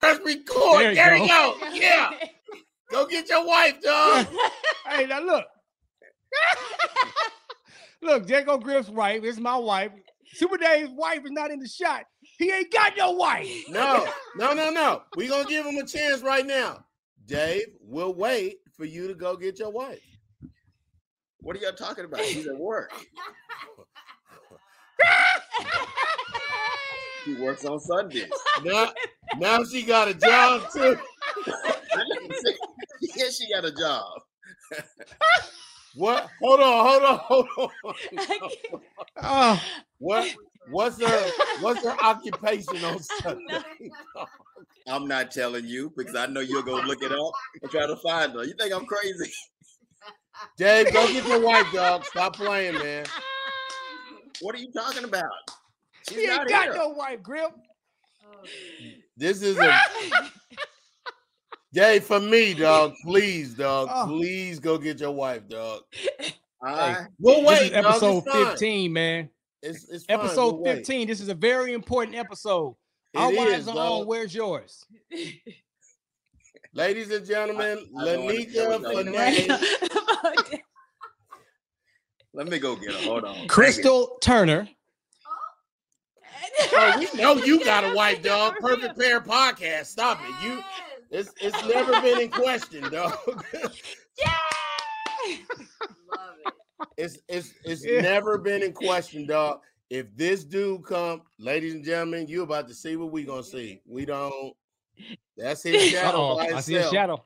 Press record. There There, you you go. Yeah. Go get your wife, dog. hey, now look. look, Jacob Griff's wife. This is my wife. Super Dave's wife is not in the shot. He ain't got no wife. No, no, no, no. we going to give him a chance right now. Dave, we'll wait for you to go get your wife. What are y'all talking about? She's at work. She works on Sundays. Now, now she got a job too. I yeah, she got a job. What? Hold on, hold on, hold on. Oh, What? What's her What's her occupation on Sunday? I'm not telling you because I know you're gonna look it up and try to find her. You think I'm crazy? Dave, go get your wife, dog. Stop playing, man. What are you talking about? She's he ain't got here. no wife, Griff. Oh. This is a Dave for me, dog. Please, dog. Oh. Please go get your wife, dog. All right. We'll wait. is dog. episode It's fine. 15, man. It's, it's fine. Episode We'll wait. 15. This is a very important episode. Our It wives is, are dog. on. Where's yours? Ladies and gentlemen, I don't Lanika tell let me go get her. Hold on. Crystal Turner. Oh, we know you got a wife, dog. Perfect Pair Podcast. Stop it. You it's it's never been in question, dog. Yeah. Love it. It's it's it's Yeah. never been in question, dog. If this dude come, ladies and gentlemen, you about to see what we gonna see. We don't. That's his shadow Uh-oh, by I see a itself. shadow.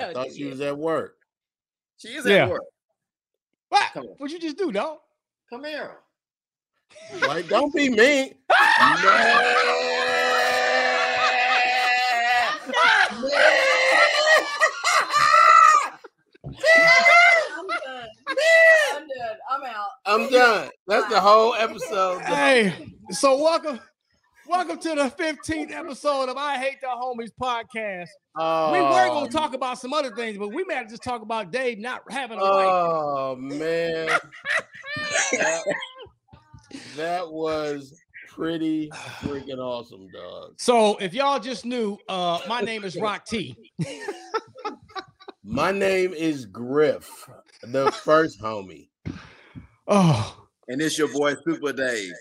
I thought she was at work. She is Yeah. at work. What? Come. What'd you just do, dog? Come here. Like, don't be mean. I'm done. I'm done. I'm out. I'm done. That's the whole episode. Hey, so welcome, welcome to the 15th episode of I Hate the Homies podcast. we were Oh, gonna talk about some other things, but we might have just talk about Dave not having a wife. Oh man, that, that was pretty freaking awesome, dog. So if y'all just knew, uh, my name is Rock T. My name is Griff, the first homie. Oh, And it's your boy Super Dave.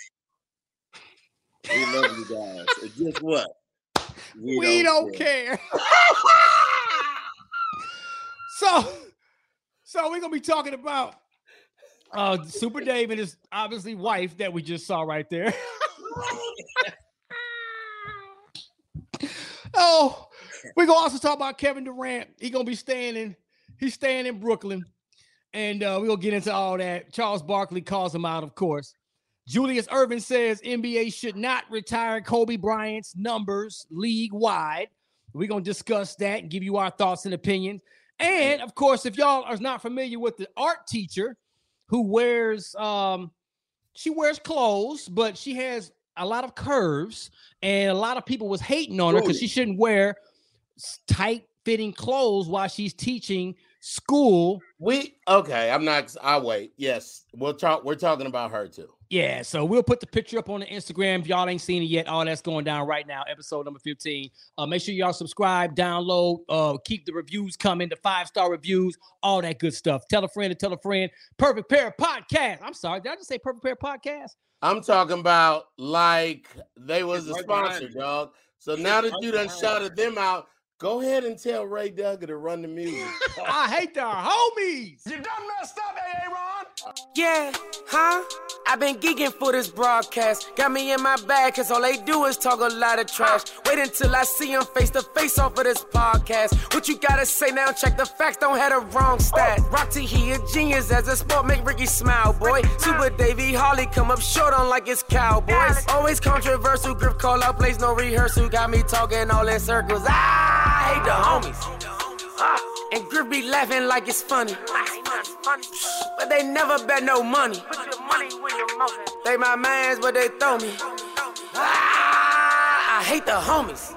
We love you guys. And guess what? we, don't, care. so, so we're gonna be talking about uh Super Dave and his obviously wife that we just saw right there. oh, we're gonna also talk about Kevin Durant. He gonna be staying in, he's staying in Brooklyn, and uh, gonna get into all that. Charles Barkley calls him out, of course. Julius Erving says NBA should not retire Kobe Bryant's numbers league wide. We're gonna discuss that and give you our thoughts and opinions. And of course, if y'all are not familiar with the art teacher who wears um she wears clothes, but she has a lot of curves, and a lot of people was hating on her because she shouldn't wear tight fitting clothes while she's teaching school. We okay. I'm not. I wait. Yes, we'll talk. We're talking about her too. Yeah, so we'll put the picture up on the Instagram. If y'all ain't seen it yet, all that's going down right now. Episode number 15. Uh, make sure y'all subscribe, download, uh, keep the reviews coming, the five star reviews, all that good stuff. Tell a friend to tell a friend. Perfect Pair Podcast. I'm sorry, did I just say Perfect Pair Podcast? I'm talking about like they was a sponsor, dog. So now that you done shouted them out, go ahead and tell Ray Duggar to run the music. I hate the homies. You done messed up, AA Ron. Yeah, huh? I've been geeking for this broadcast. Got me in my bag, cause all they do is talk a lot of trash. Wait until I see them face to face off of this podcast. What you gotta say now? Check the facts, don't have the wrong stat. Rock T, he a genius as a sport, make Ricky smile, boy. Super Davey Holly come up short on like it's Cowboys. Always controversial, grip call out plays, no rehearsal. Got me talking all in circles. I hate the homies. Ah, and Griff be laughing like it's funny. But they never bet no money. They my mans, but they throw me. Ah, I hate the homies.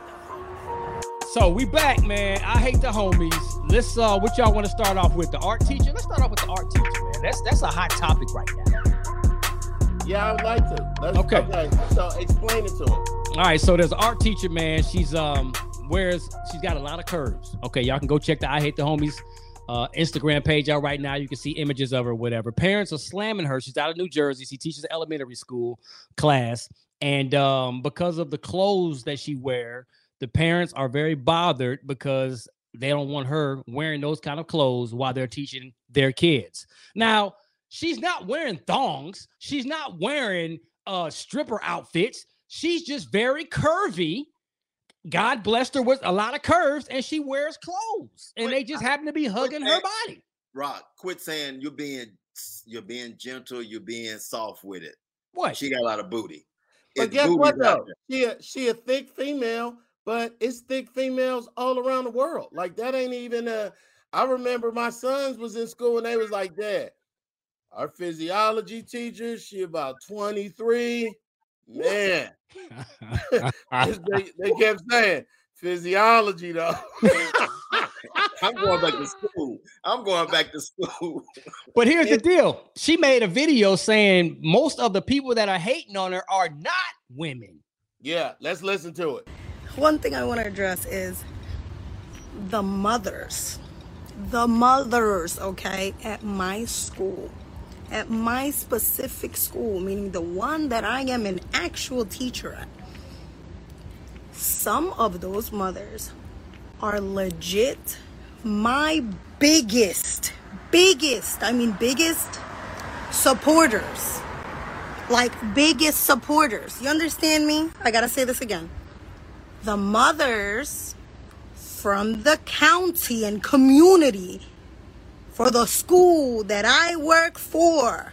So we back, man. I hate the homies. Let's uh what y'all want to start off with? The art teacher? Let's start off with the art teacher, man. That's that's a hot topic right now. Yeah, I would like to. Let's, Okay. okay. So explain it to him. All right, so there's an art teacher, man. She's um wears she's got a lot of curves. Okay, y'all can go check the I Hate the Homies uh Instagram page out right now. You can see images of her, whatever. Parents are slamming her. She's out of New Jersey. She teaches elementary school class. And um, because of the clothes that she wear, the parents are very bothered because they don't want her wearing those kind of clothes while they're teaching their kids. Now, she's not wearing thongs. She's not wearing uh stripper outfits. She's just very curvy. God blessed her with a lot of curves, and she wears clothes, and they just happen to be hugging her body. Rock, quit saying you're being you're being gentle, you're being soft with it. What? She got a lot of booty. But It's guess booty what though? She a, she a thick female, but it's thick females all around the world. Like that ain't even a. I remember my sons was in school and they was like that. Our physiology teacher, she about 23. Man, Just they, they kept saying physiology though. I'm going back to school. I'm going back to school. But here's the deal: she made a video saying most of the people that are hating on her are not women. yeah, let's listen to it. One thing I want to address is the mothers. The mothers, okay, at my school. At my specific school, meaning the one that I am an actual teacher at. Some of those mothers are legit my biggest, biggest, I mean, biggest supporters. Like, biggest supporters. You understand me? I gotta say this again the mothers from the county and community for the school that I work for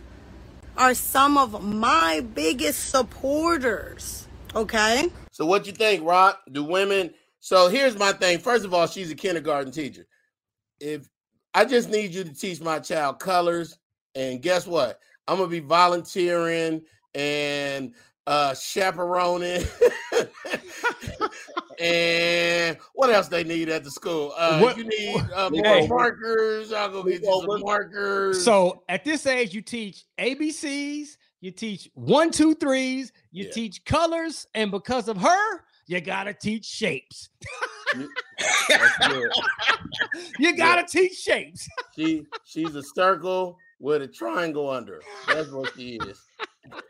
are some of my biggest supporters. Okay? So what you think, Rock? Do women? So here's my thing. First of all, she's a kindergarten teacher. If I just need you to teach my child colors, and guess what? I'm gonna be volunteering and uh chaperoning. and what else they need at the school? Uh, What- you need uh, Hey. markers. I'll go get you some markers. So at this age, you teach ABCs, you teach one, two, threes, you Yeah. teach colors, and because of her, you gotta teach shapes. You gotta teach shapes. She she's a circle with a triangle under. That's what she is.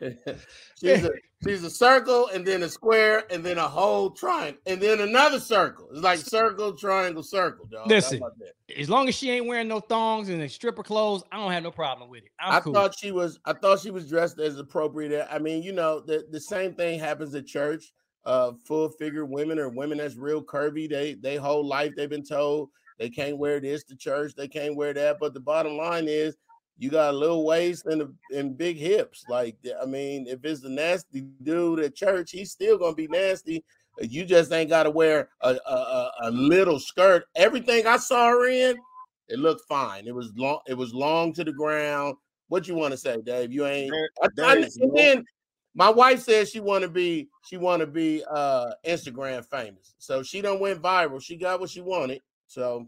she's a she's a circle and then a square and then a whole triangle and then another circle. It's like circle, triangle, circle, dog. Listen, as long as she ain't wearing no thongs and stripper clothes, I don't have no problem with it. I'm I cool. thought she was I thought she was dressed as appropriate. I mean, you know, the, the same thing happens at church. Uh full figure women or women that's real curvy. They they whole life they've been told they can't wear this to church, they can't wear that. But the bottom line is you got a little waist and a, and big hips. Like I mean, if it's a nasty dude at church, he's still gonna be nasty. You just ain't got to wear a, a a little skirt. Everything I saw her in, it looked fine. It was long. It was long to the ground. What you want to say, Dave? You ain't. There- I- I- and then my wife says she want to be. She want to be uh Instagram famous. So she don't went viral. She got what she wanted. So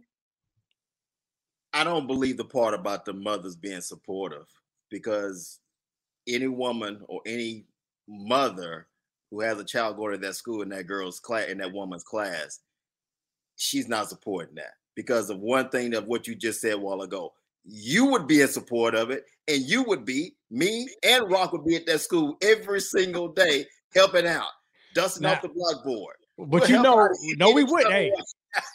I don't believe the part about the mothers being supportive because any woman or any mother who has a child going to that school in that girl's class in that woman's class, she's not supporting that because of one thing of what you just said a while ago. You would be in support of it, and you would be me and Rock would be at that school every single day helping out, dusting Now- off the blackboard. But We'll you know, no, we would. Hey.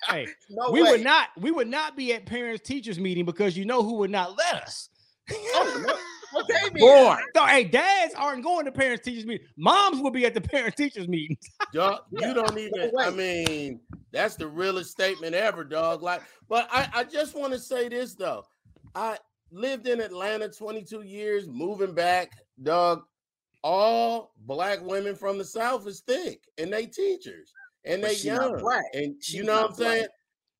Hey, No we way. would not. We would not be at parents teachers meeting because you know who would not let us. Oh, okay, Boy, no, hey, dads aren't going to parents teachers meeting. Moms will be at the parents teachers meetings. Dog, you don't even. I mean, that's the realest statement ever, dog. Like, but I, I just want to say this though. I lived in Atlanta 22 years, moving back, dog. All black women from the South is thick, and they teachers, and But they young, black. and She you know what I'm saying. black.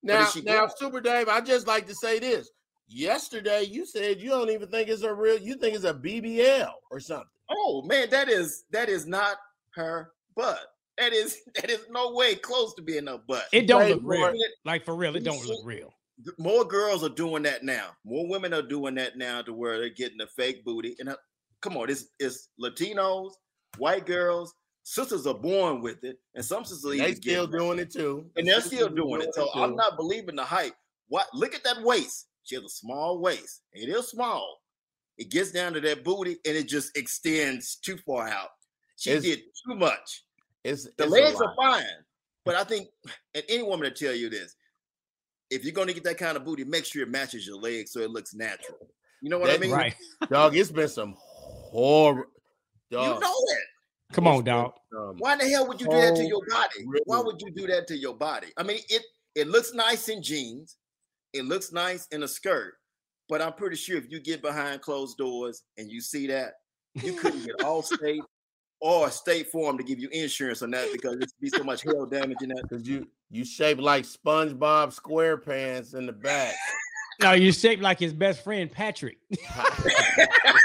But Now, she now, black? Super Dave, I just like to say this. Yesterday, you said you don't even think it's a real. You think it's a BBL or something. Oh man, that is that is not her butt. That is that is no way close to being a butt. It don't Wait, look real. boy. Like for real, it don't look real. More girls are doing that now. More women are doing that now to where they're getting a fake booty. And uh, come on, it's it's Latinos, white girls, sisters are born with it, and some sisters They still doing it too, and they're still are doing it. So I'm not believing the hype. What? Look at that waist. She has a small waist. It is small. It gets down to that booty, and it just extends too far out. She It's- did too much. It's The it's legs are fine, but I think, and any woman to tell you this, if you're going to get that kind of booty, make sure it matches your legs so it looks natural. You know what I mean? Right. dog. It's been some horror. You know it. Come on, dog. um, Why the hell would you do that to your body? Why would you do that to your body? I mean, it it looks nice in jeans, it looks nice in a skirt, but I'm pretty sure if you get behind closed doors and you see that, you couldn't get all state or State Farm to give you insurance on that because it'd be so much hell damage in that. Cause you you shape like SpongeBob SquarePants in the back. No, you're shaped like his best friend Patrick.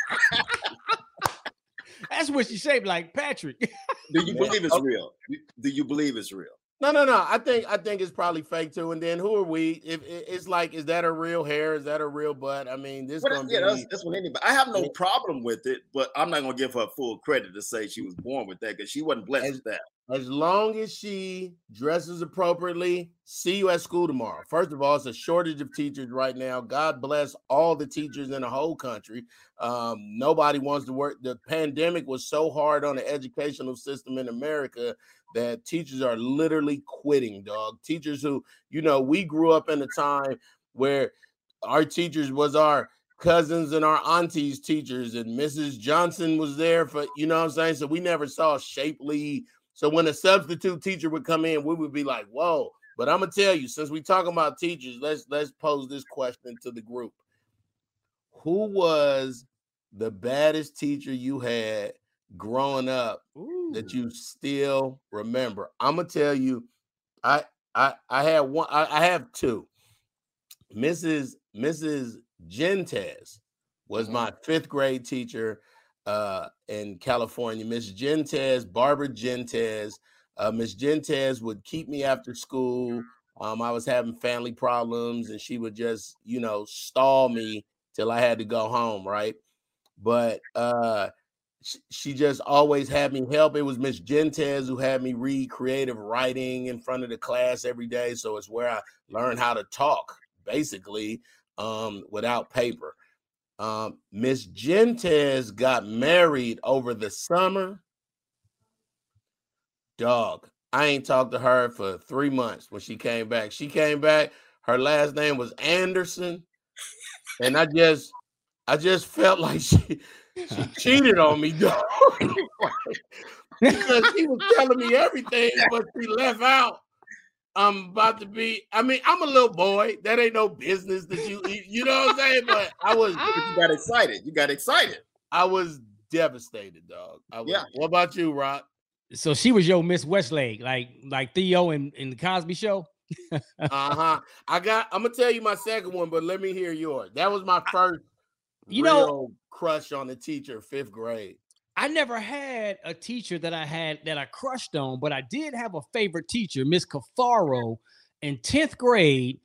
That's what she shaped like, Patrick. Do you believe it's oh. real? Do you believe it's real? No, no, no. I think I think it's probably fake too. And then who are we? If it's like, is that a real hair? Is that a real butt? I mean, this But gonna yeah, that's, be that's what anybody. I have no problem with it, but I'm not gonna give her full credit to say she was born with that because she wasn't blessed As- with that. As long as she dresses appropriately. See you at school tomorrow. First of all, it's a shortage of teachers right now. God bless all the teachers in the whole country. Um, nobody wants to work. The pandemic was so hard on the educational system in America that teachers are literally quitting, dog. Teachers who, you know, we grew up in a time where our teachers was our cousins and our aunties teachers and Mrs. Johnson was there for, you know what I'm saying? So we never saw shapely. So when a substitute teacher would come in, we would be like, whoa. But I'm gonna tell you, since we talking about teachers, let's let's pose this question to the group. Who was the baddest teacher you had growing up that you still remember? I'm gonna tell you, I I I had one, I, I have two. Mrs. Mrs. Gentes was my mm-hmm. fifth grade teacher uh, in California. Miss Gentes, Barbara Gentes. Uh, Miss Gentes would keep me after school. Um, I was having family problems, and she would just, you know, stall me till I had to go home, right? But uh, sh- she just always had me help. It was Miss Gentes who had me read creative writing in front of the class every day. So it's where I learned how to talk, basically, um, without paper. Um, Miss Gentes got married over the summer. Dog, I ain't talked to her for three months when she came back. She came back, her last name was Anderson. And I just I just felt like she she cheated on me, dog. because she was telling me everything, but she left out. I'm about to be. I mean, I'm a little boy. That ain't no business that you. You you know what I'm saying? But I was. But you got excited. You got excited. I was devastated, dog. I was, Yeah. What about you, Rock? So she was your Miss Westlake, like like Theo in, in the Cosby Show. Uh huh. I got. I'm gonna tell you my second one, but let me hear yours. That was my first. You know- crush on the teacher, fifth grade. I never had a teacher that I had that I crushed on, but I did have a favorite teacher, Miss Cafaro, in 10th grade.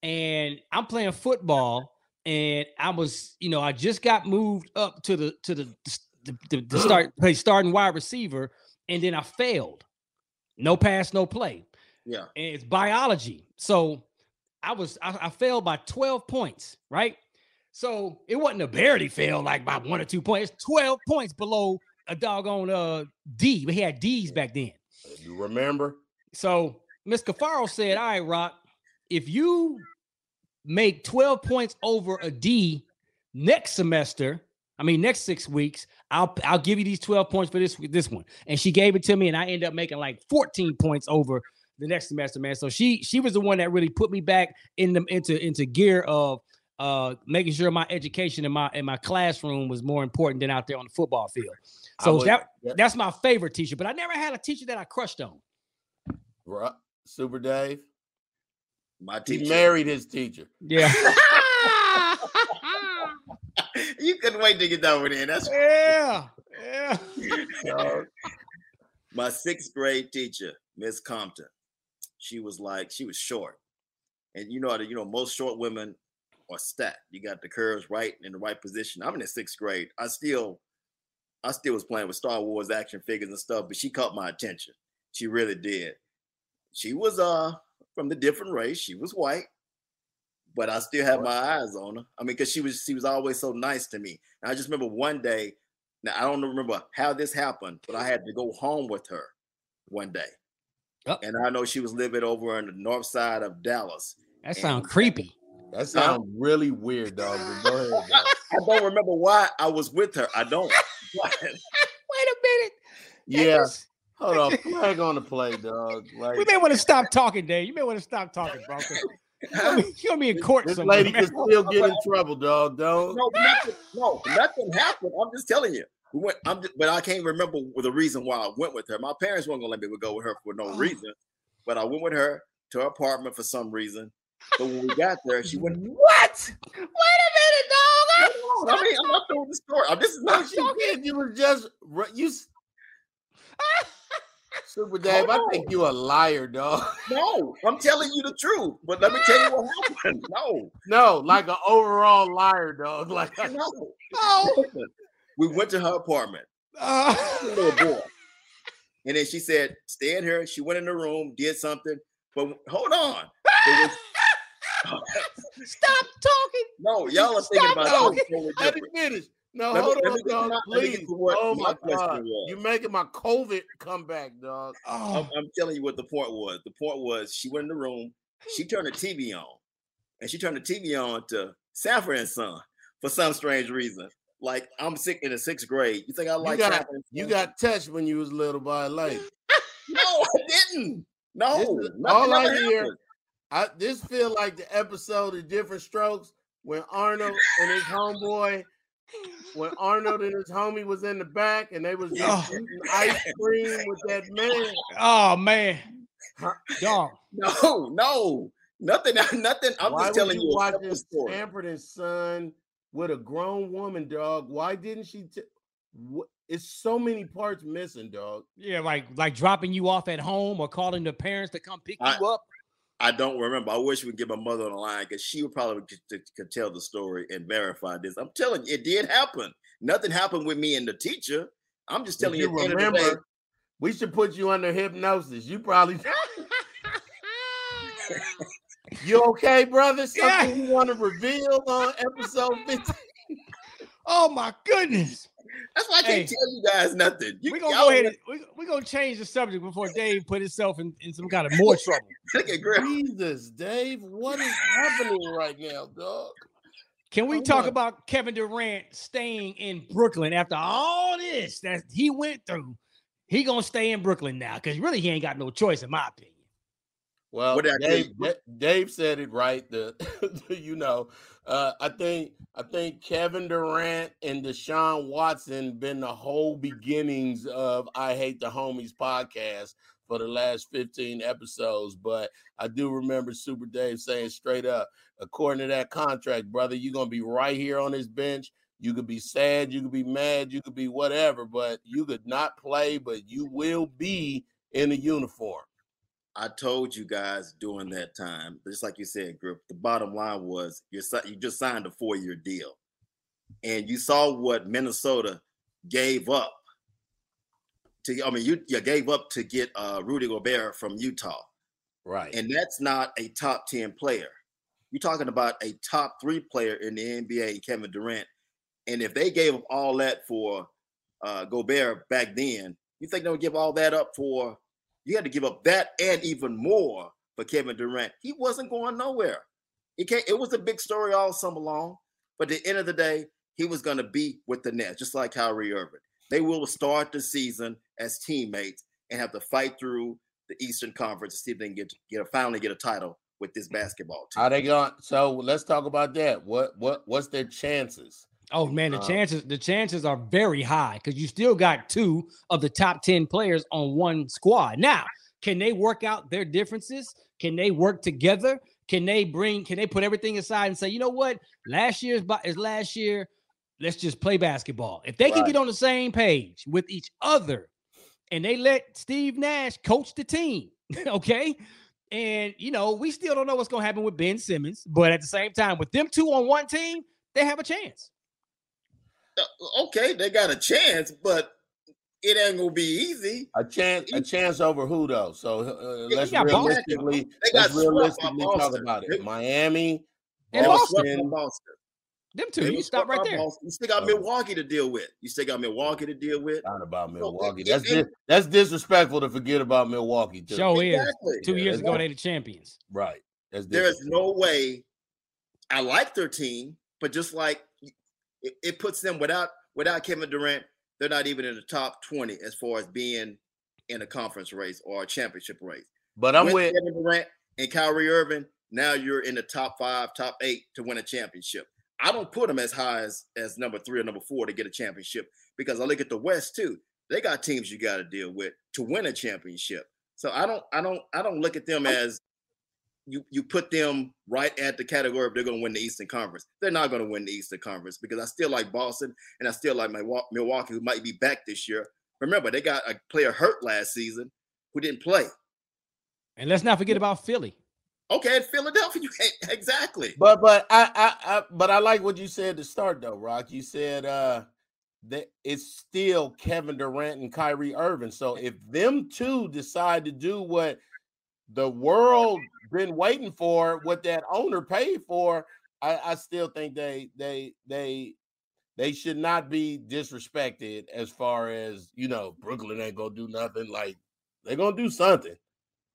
And I'm playing football, and I was, you know, I just got moved up to the to the the, the, the start play starting wide receiver, and then I failed. No pass, no play. Yeah. And it's biology. So I was I, I failed by 12 points, right? So it wasn't a barely fail like by one or two points. It's 12 points below a doggone uh D. We had D's back then. You remember? So Miss Cafaro said, All right, Rock, if you make 12 points over a D, next semester, I mean next six weeks, I'll I'll give you these 12 points for this this one. And she gave it to me, and I ended up making like 14 points over the next semester, man. So she she was the one that really put me back in the into into gear of uh making sure my education in my in my classroom was more important than out there on the football field. So would- that that's my favorite teacher, but I never had a teacher that I crushed on. Right. Super Dave. My He teacher. married his teacher. Yeah. you couldn't wait to get that one in. That's yeah. Yeah. Dog. my sixth grade teacher, Miss Compton. She was like, she was short. And you know, you know, most short women are stacked. You got the curves right in the right position. I'm in the sixth grade. I still, I still was playing with Star Wars action figures and stuff, but she caught my attention. She really did. She was uh from the different race. She was white, but I still had my eyes on her. I mean, because she was she was always so nice to me. And I just remember one day. Now I don't remember how this happened, but I had to go home with her one day. Oh. And I know she was living over on the north side of Dallas. That sounds creepy. That sounds really weird, dog. But go ahead, dog. I don't remember why I was with her. I don't. Wait a minute. Yeah. Hold on. Flag on the play, dog. Like, We may want to stop talking, Dave. You may want to stop talking, bro. You're gonna be, you're gonna be in court this somewhere. lady man. can still get in trouble, dog. Don't. no, nothing, no, nothing happened. I'm just telling you. We went. I'm, just, but I can't remember the reason why I went with her. My parents weren't gonna let me go with her for no Oh. reason. But I went with her to her apartment for some reason. But when we got there, she went. What? Wait a minute, dog. No, I mean, I'm not doing the story. I'm just No, not. she did. You were just ru- you. Super Dave, I think you a liar, dog. No, I'm telling you the truth. But let me tell you what happened. No, No, like an overall liar, dog. Like I no. Oh. We went to her apartment. Uh, little boy. And then she said, stay in here. She went in the room, did something. But hold on. It was- stop talking. no, y'all are thinking Stop about talking. something totally Let me finish. No, Let hold let on, me dog. to my- let me get Please. what Oh my my question god, was. you're making my COVID come back, dog. Oh, I'm, I'm telling you what the point was. The point was she went in the room, she turned the TV on, and she turned the TV on to Sanford and Son for some strange reason. Like I'm sick in the sixth grade. You think I like you got you got touched when you was little by a lady. no, I didn't. No, This is- all I hear- happened. I this feel like the episode of Diff'rent Strokes when Arnold and his homeboy, when Arnold and his homie was in the back and they was just Oh. eating ice cream with that man. oh man, dog. No, no, nothing, nothing. I'm Why just telling you, you a simple watching story. Sanford and Son with a grown woman, dog? Why didn't she? T- wh- it's so many parts missing, dog. Yeah, like like dropping you off at home or calling the parents to come pick I- you up. I don't remember. I wish we could get my mother on the line because she would probably could, could- could tell the story and verify this. I'm telling you, it did happen. Nothing happened with me and the teacher. I'm just If telling you. you At the end of the day, remember, we should put you under hypnosis. You probably. You okay, brother? Yeah. Something you want to reveal on episode 15? Oh my goodness. That's why I can't Hey. tell you guys nothing. You, We're gonna go ahead and we, we're gonna change the subject before Dave put himself in, in some kind of more trouble. Look at Griff. Jesus, Dave, what is happening right now, dog? Can we Oh talk my- about Kevin Durant staying in Brooklyn after all this that he went through? He gonna stay in Brooklyn now because really he ain't got no choice, in my opinion. Well, What did I tell Dave, Dave said it right. The you know, uh, I think I think Kevin Durant and Deshaun Watson been the whole beginnings of I Hate the Homies podcast for the last 15 episodes. But I do remember Super Dave saying straight up, according to that contract, brother, you're gonna be right here on this bench. You could be sad, you could be mad, you could be whatever, but you could not play, but you will be in a uniform. I told you guys during that time, just like you said, Griff. The bottom line was you you just signed a four year deal, and you saw what Minnesota gave up to. I mean, you you gave up to get uh, Rudy Gobert from Utah, Right. and that's not a top ten player. You're talking about a top three player in the NBA, Kevin Durant. And if they gave up all that for uh, Gobert back then, you think they would give all that up for? You had to give up that and even more for Kevin Durant. He wasn't going nowhere. It can't, It was a big story all summer long. But at the end of the day, he was going to be with the Nets, just like Kyrie Irving. They will start the season as teammates and have to fight through the Eastern Conference to see if they can get get a, finally get a title with this basketball team. How they going? So let's talk about that. What what what's their chances? Oh man, the Uh, chances the chances are very high because you still got two of the top 10 players on one squad. Now, can they work out their differences? Can they work together? Can they bring can they put everything aside and say, you know what? Last year's is last year. Let's just play basketball. If they can get on the same page with each other and they let Steve Nash coach the team, okay? And you know, we still don't know what's going to happen with Ben Simmons, but at the same time, with them two on one team, they have a chance. Uh, okay, they got a chance, but it ain't gonna be easy. A chance a chance over who though? So uh, Yeah, let's you got Boston. realistically They let's got realistically talk about it. Miami, And They were swept by Boston. Boston. Them two, They you stop right there. Boston. You still got Oh. Milwaukee to deal with. You still got Milwaukee to deal with. Not about Milwaukee. That's it- dis- that's disrespectful to forget about Milwaukee too. Show Exactly. is two Yeah, years ago right. they the champions. Right. That's There is no way. I like their team, but just like it, it puts them without without Kevin Durant, they're not even in the top twenty as far as being in a conference race or a championship race. But I'm with with Kevin Durant and Kyrie Irving. Now you're in the top five, top eight to win a championship. I don't put them as high as, as number three or number four to get a championship because I look at the West too. They got teams you got to deal with to win a championship. So I don't, I don't, I don't look at them as you you put them right at the category if they're going to win the Eastern Conference. They're not going to win the Eastern Conference because I still like Boston and I still like my Milwaukee who might be back this year. Remember, they got a player hurt last season who didn't play. And let's not forget about Philly. Okay, in Philadelphia, you can't exactly. But but I, I I but I like what you said to start though, Rock. You said uh that it's still Kevin Durant and Kyrie Irving. So if them two decide to do what the world been waiting for, what that owner paid for, I, I still think they they they they should not be disrespected as far as you know, Brooklyn ain't gonna do nothing. Like they're gonna do something.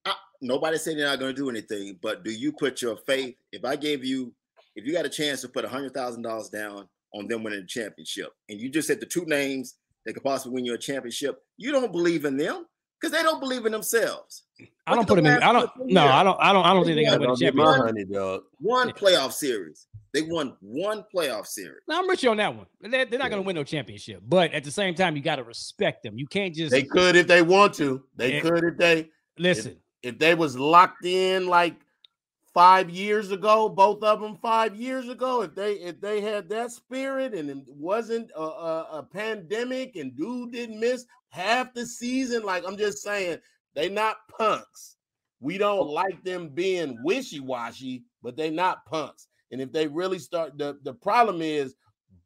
I, nobody said they're not to do anything, but do you put your faith? If I gave you, if you got a chance to put a hundred thousand dollars down on them winning the championship, and you just said the two names that could possibly win you a championship, you don't believe in them because they don't believe in themselves. I don't put the them in. I don't. couple No. I don't. I don't. I don't think They they're gonna win a Don't my championship. honey, dog. One playoff series. They won one playoff series. No, I'm with you on that one. They're, they're not going to win no championship, but at the same time, you got to respect them. You can't just They could if they want to. They Yeah. could if they listen. if they was locked in like five years ago, both of them five years ago, if they if they had that spirit and it wasn't a, a, a pandemic and dude didn't miss half the season, like I'm just saying, they not punks. We don't like them being wishy-washy, but they not punks. And if they really start, the, the problem is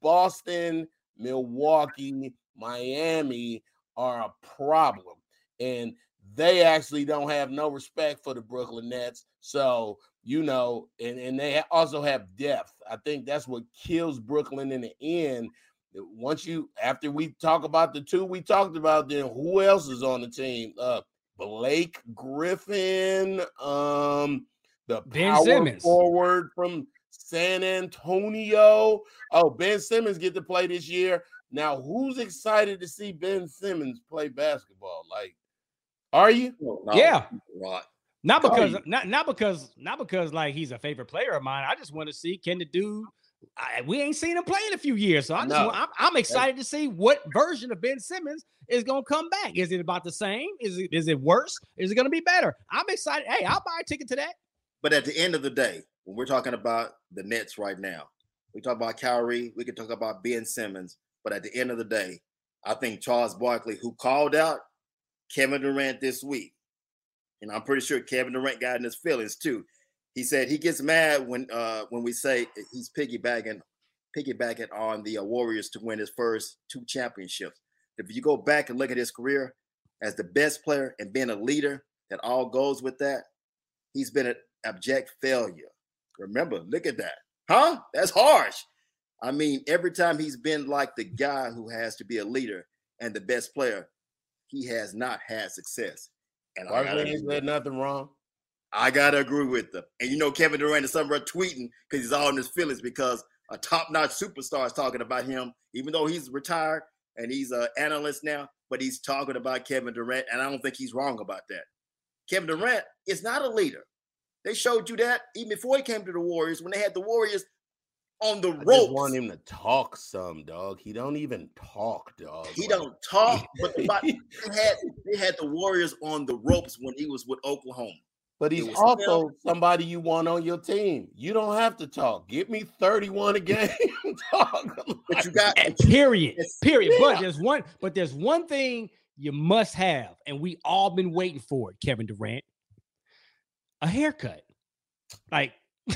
Boston, Milwaukee, Miami are a problem. And they actually don't have no respect for the Brooklyn Nets. So, you know, and, and they also have depth. I think that's what kills Brooklyn in the end. Once you, after we talk about the two we talked about, then who else is on the team? Uh, Blake Griffin, um, the Ben power Simmons. forward from San Antonio. Oh, Ben Simmons get to play this year. Now, who's excited to see Ben Simmons play basketball? Like, are you? No, Yeah. Right. Not because not not because not because like he's a favorite player of mine. I just want to see can the dude. I, we ain't seen him play in a few years, so I just No. I'm, I'm excited to see what version of Ben Simmons is gonna come back. Is it about the same? Is it is it worse? Is it gonna be better? I'm excited. Hey, I'll buy a ticket to that. But at the end of the day, when we're talking about the Nets right now, we talk about Kyrie, we can talk about Ben Simmons, but at the end of the day, I think Charles Barkley, who called out Kevin Durant this week, and I'm pretty sure Kevin Durant got in his feelings too. He said he gets mad when uh when we say he's piggybacking piggybacking on the uh, Warriors to win his first two championships. If you go back and look at his career as the best player and being a leader, that all goes with that. He's been an abject failure. Remember, look at that. Huh? That's harsh. I mean, every time he's been like the guy who has to be a leader and the best player, he has not had success. And Barkley ain't said nothing wrong. I gotta agree with them. And you know, Kevin Durant is somewhere tweeting because he's all in his feelings because a top-notch superstar is talking about him, even though he's retired and he's an analyst now, but he's talking about Kevin Durant, and I don't think he's wrong about that. Kevin Durant is not a leader. They showed you that even before he came to the Warriors, when they had the Warriors on the I ropes. just want him to talk some, dog. He don't even talk, dog. He Like, don't talk, but the, but they had they had the Warriors on the ropes when he was with Oklahoma. But he's also him. somebody you want on your team. You don't have to talk. Get me 31 a game. dog. But you got Period. Yes. Period. But there's one, but there's one thing you must have, and we all been waiting for it, Kevin Durant. A haircut. Like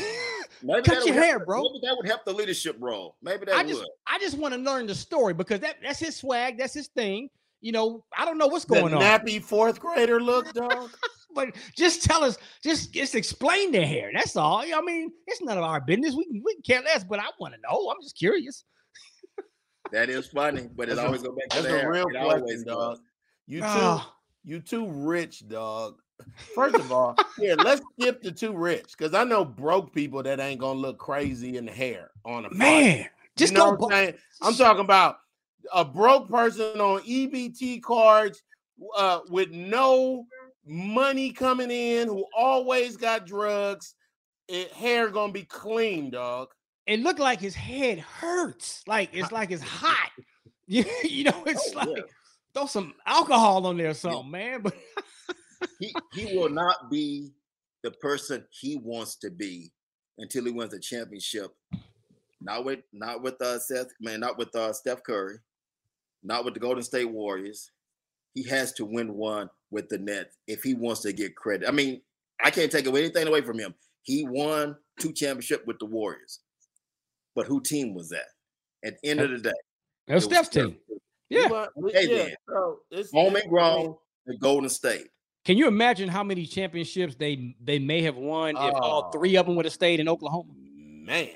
maybe cut your hair, help- bro. Maybe that would help the leadership role. Maybe that I would. just I just want to learn the story because that that's his swag, that's his thing. You know, I don't know what's the going on. nappy fourth grader look, dog. But just tell us, just just explain the hair. That's all. I mean, it's none of our business. We can we can care less, but I want to know. I'm just curious. That is funny, but it That's a- always go back to That's the a hair. real It always question, does. dog. You too, Ah. you too rich, dog. First of all, here, let's skip the too rich because I know broke people that ain't gonna look crazy in the hair on a fire. Man, just you know go. what I'm saying? I'm talking about a broke person on EBT cards uh, with no money coming in, who always got drugs. It, hair gonna be clean, dog. It looked like his head hurts. Like it's like it's hot. You, you know, it's Oh, like yeah. throw some alcohol on there or something, man. But he he will not be the person he wants to be until he wins a championship. Not with not with uh Seth, man, not with uh Steph Curry, not with the Golden State Warriors. He has to win one with the Nets if he wants to get credit. I mean, I can't take away anything away from him. He won two championship with the Warriors. But who team was that? At the end of the day, it was it was Steph's team. Yeah. But, Hey, yeah, then. so it's home and grown, the Golden State. Can you imagine how many championships they they may have won if all Oh. three of them would have stayed in Oklahoma? Man,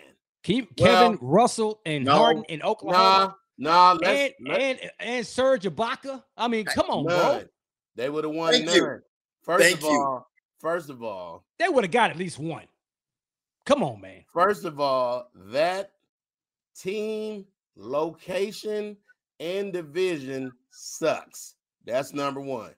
Keep Well, Kevin Russell and no. Harden in Oklahoma. nah, nah. Let's, and, let- and and Serge Ibaka. I mean, come on, bro. None. They would have won Thank none. you. First Thank of you. all, first of all, They would have got at least one. Come on, man. first of all, that team, location, and division sucks. That's number one.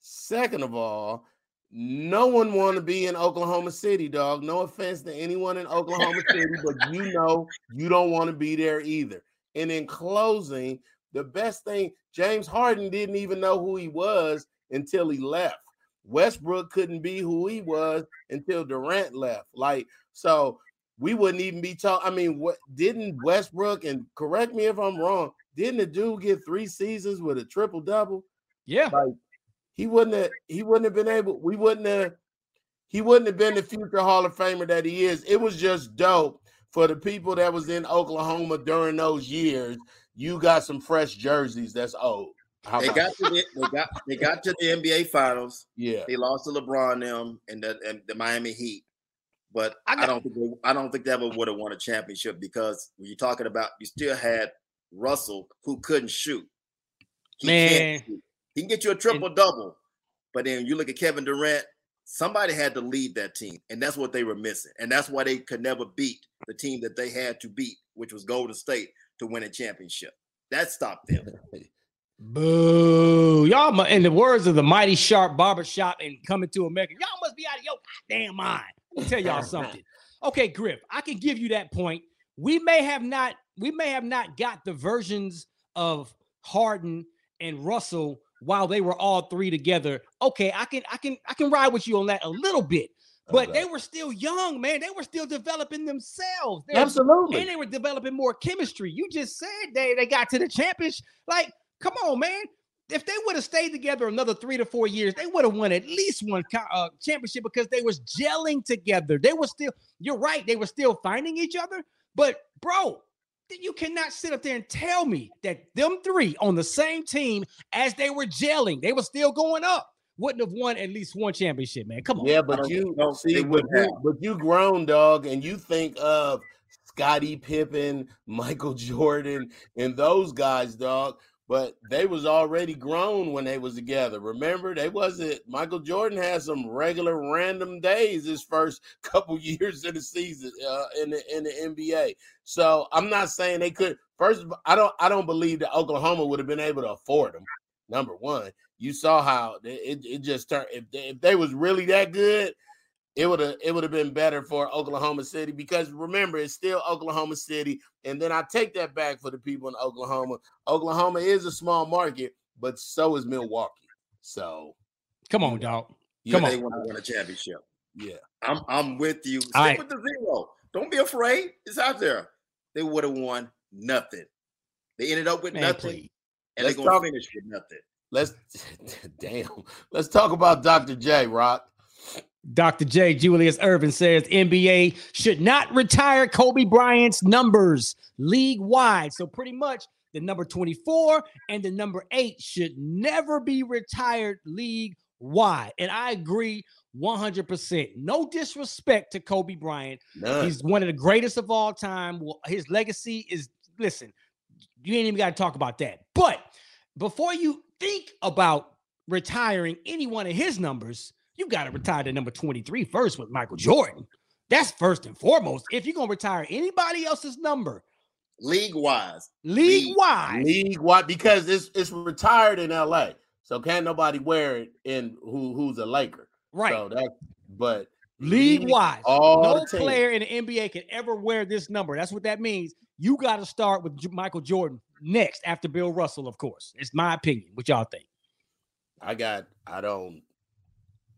Second of all, no one want to be in Oklahoma City, dog. No offense to anyone in Oklahoma City, but you know you don't want to be there either. And in closing, the best thing, James Harden didn't even know who he was until he left. Westbrook couldn't be who he was until Durant left. Like, so we wouldn't even be talking. I mean, what didn't Westbrook and correct me if I'm wrong, didn't the dude get three seasons with a triple double? Yeah. Like he wouldn't have he wouldn't have been able, we wouldn't have he wouldn't have been the future Hall of Famer that he is. It was just dope for the people that was in Oklahoma during those years. You got some fresh jerseys that's old. How They about got to the, they got they got to the NBA finals. yeah. They lost to LeBron them and the and the Miami Heat. But I I, don't think they, I don't think they ever would have won a championship because when you're talking about you still had Russell who couldn't shoot. He Man. can't shoot. He can get you a triple double, but then you look at Kevin Durant. Somebody had to lead that team, and that's what they were missing, and that's why they could never beat the team that they had to beat, which was Golden State, to win a championship. That stopped them. Boo. Y'all, in the words of the mighty sharp barbershop and coming to America, y'all must be out of your goddamn mind. Let me tell y'all something. Okay, Griff, I can give you that point. We may have not, we may have not got the versions of Harden and Russell while they were all three together. Okay, I can, I can, I can ride with you on that a little bit. But they were still young, man. They were still developing themselves. They- Absolutely. and they were developing more chemistry. You just said they they got to the championship. Like, come on, man. If they would have stayed together another three to four years, they would have won at least one uh, championship because they was gelling together. They were still. You're right. They were still finding each other. But bro, you cannot sit up there and tell me that them three on the same team as they were gelling, they were still going up. Wouldn't have won at least one championship, man. Come on. Yeah, but you don't you think- no, see, they but you, but you grown dog, and you think of Scottie Pippen, Michael Jordan, and those guys, dog. But they was already grown when they was together. Remember, they wasn't. Michael Jordan had some regular random days his first couple years in the season uh, in the in the NBA. So I'm not saying they could. First, I don't I don't believe that Oklahoma would have been able to afford them. Number one, you saw how it, it just turned. If they, if they was really that good, it would have it would have been better for Oklahoma City because remember it's still Oklahoma City, and then I take that back for the people in Oklahoma. Oklahoma is a small market, but so is Milwaukee. So come on, dog. Yeah, Come they on. want to win a championship. Yeah, I'm I'm with you. Stick right. with the zero. Don't be afraid. It's out there. They would have won nothing. They ended up with Man, nothing, please. and Let's they're gonna talk- finish with nothing. let's damn. Let's talk about Dr. J. Rock. Dr. J. Julius Erving says NBA should not retire Kobe Bryant's numbers league wide. So, pretty much the number 24 and the number eight should never be retired league wide. And I agree 100%. No disrespect to Kobe Bryant. None. He's one of the greatest of all time. Well, His legacy is, listen, you ain't even got to talk about that. But before you think about retiring any one of his numbers, you got to retire the number 23 first with Michael Jordan. That's first and foremost. If you're going to retire anybody else's number, League wise, league wide, league wide because it's it's retired in LA, so can't nobody wear it in who who's a Laker. right? So that, but league all no player in the NBA can ever wear this number. That's what that means. You got to start with Michael Jordan next after Bill Russell, of course. It's my opinion. What y'all think? I got. I don't.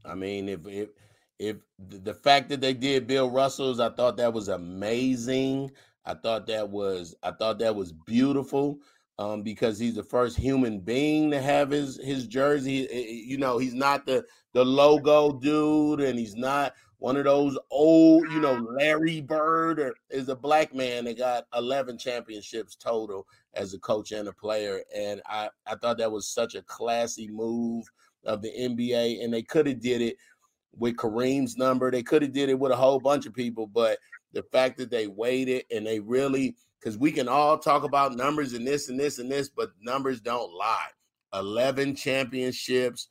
I mean, if if if the fact that they did Bill Russell's, I thought that was amazing. I thought that was. I thought that was beautiful. Um, because he's the first human being to have his his jersey. Eh, eh, You know, he's not the the logo dude, and he's not one of those old, you know, Larry Bird or is a black man that got 11 championships total as a coach and a player. And I, I thought that was such a classy move of the NBA. And they could have did it with Kareem's number. They could have did it with a whole bunch of people, but the fact that they waited and they really because we can all talk about numbers and this and this and this, but numbers don't lie. 11 championships.